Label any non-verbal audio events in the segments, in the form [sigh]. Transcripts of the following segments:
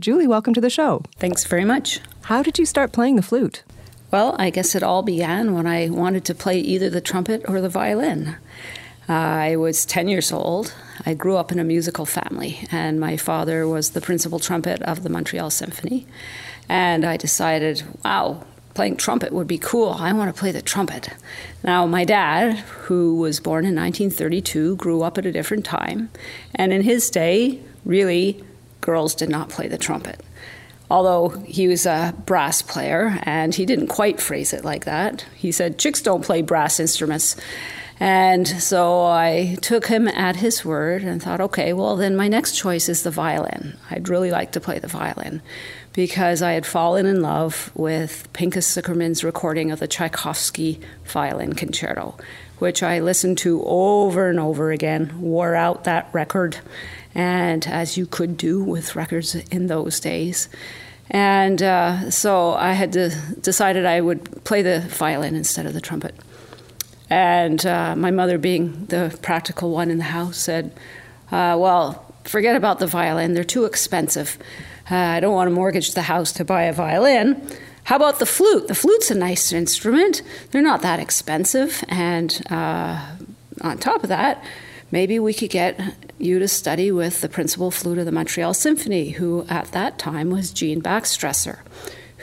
Julie, welcome to the show. Thanks very much. How did you start playing the flute? Well, I guess it all began when I wanted to play either the trumpet or the violin. Uh, I was 10 years old. I grew up in a musical family, and my father was the principal trumpet of the Montreal Symphony. And I decided, wow, playing trumpet would be cool. I want to play the trumpet. Now, my dad, who was born in 1932, grew up at a different time. And in his day, really, girls did not play the trumpet. Although he was a brass player, and he didn't quite phrase it like that. He said, Chicks don't play brass instruments. And so I took him at his word and thought, okay, well, then my next choice is the violin. I'd really like to play the violin because I had fallen in love with Pinchas Zukerman's recording of the Tchaikovsky Violin Concerto, which I listened to over and over again, wore out that record, and as you could do with records in those days. And uh, so I had decided I would play the violin instead of the trumpet. And uh, my mother, being the practical one in the house, said, uh, Well, forget about the violin, they're too expensive. Uh, I don't want to mortgage the house to buy a violin. How about the flute? The flute's a nice instrument. They're not that expensive. And uh, on top of that, maybe we could get you to study with the principal flute of the Montreal Symphony, who at that time was Jeanne Baxtresser,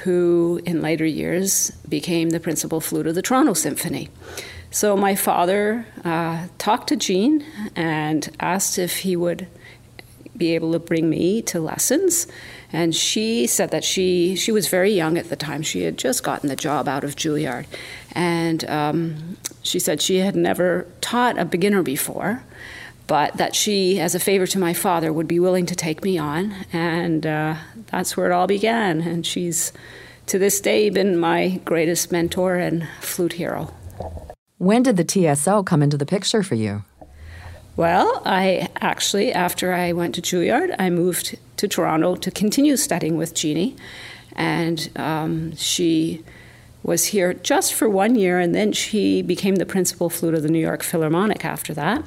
who in later years became the principal flute of the Toronto Symphony. So my father uh, talked to Jeanne and asked if he would be able to bring me to lessons. And she said that she she was very young at the time. She had just gotten the job out of Juilliard, and um, she said she had never taught a beginner before, but that she, as a favor to my father, would be willing to take me on. And uh, that's where it all began. And she's to this day been my greatest mentor and flute hero. When did the TSO come into the picture for you? Well, I actually, after I went to Juilliard, I moved to Toronto to continue studying with Jeannie. And um, she was here just for one year, and then she became the principal flute of the New York Philharmonic after that.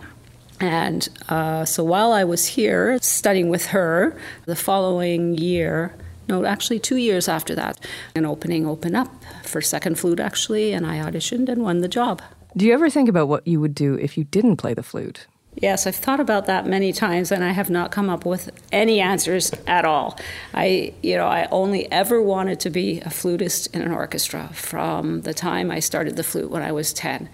And uh, so while I was here studying with her, the following year, no, actually two years after that, an opening opened up for second flute, actually, and I auditioned and won the job. Do you ever think about what you would do if you didn't play the flute? Yes, I've thought about that many times and I have not come up with any answers at all. I, you know, I only ever wanted to be a flutist in an orchestra from the time I started the flute when I was 10.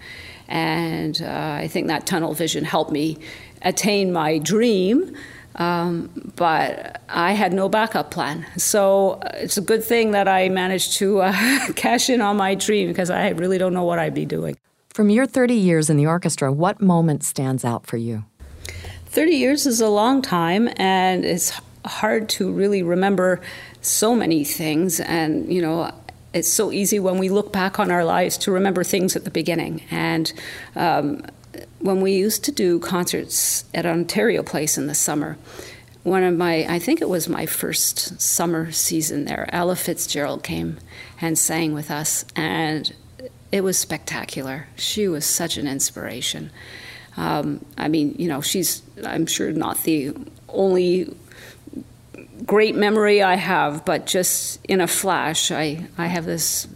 And uh, I think that tunnel vision helped me attain my dream. Um, but I had no backup plan. So uh, it's a good thing that I managed to uh, [laughs] cash in on my dream because I really don't know what I'd be doing. From your 30 years in the orchestra, what moment stands out for you? 30 years is a long time, and it's hard to really remember so many things. And, you know, it's so easy when we look back on our lives to remember things at the beginning. And um, when we used to do concerts at Ontario Place in the summer, one of my, I think it was my first summer season there, Ella Fitzgerald came and sang with us. And it was spectacular. She was such an inspiration. Um, I mean, you know, she's, I'm sure, not the only great memory I have, but just in a flash, I, I have this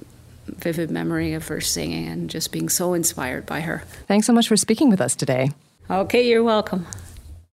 vivid memory of her singing and just being so inspired by her. Thanks so much for speaking with us today. Okay, you're welcome.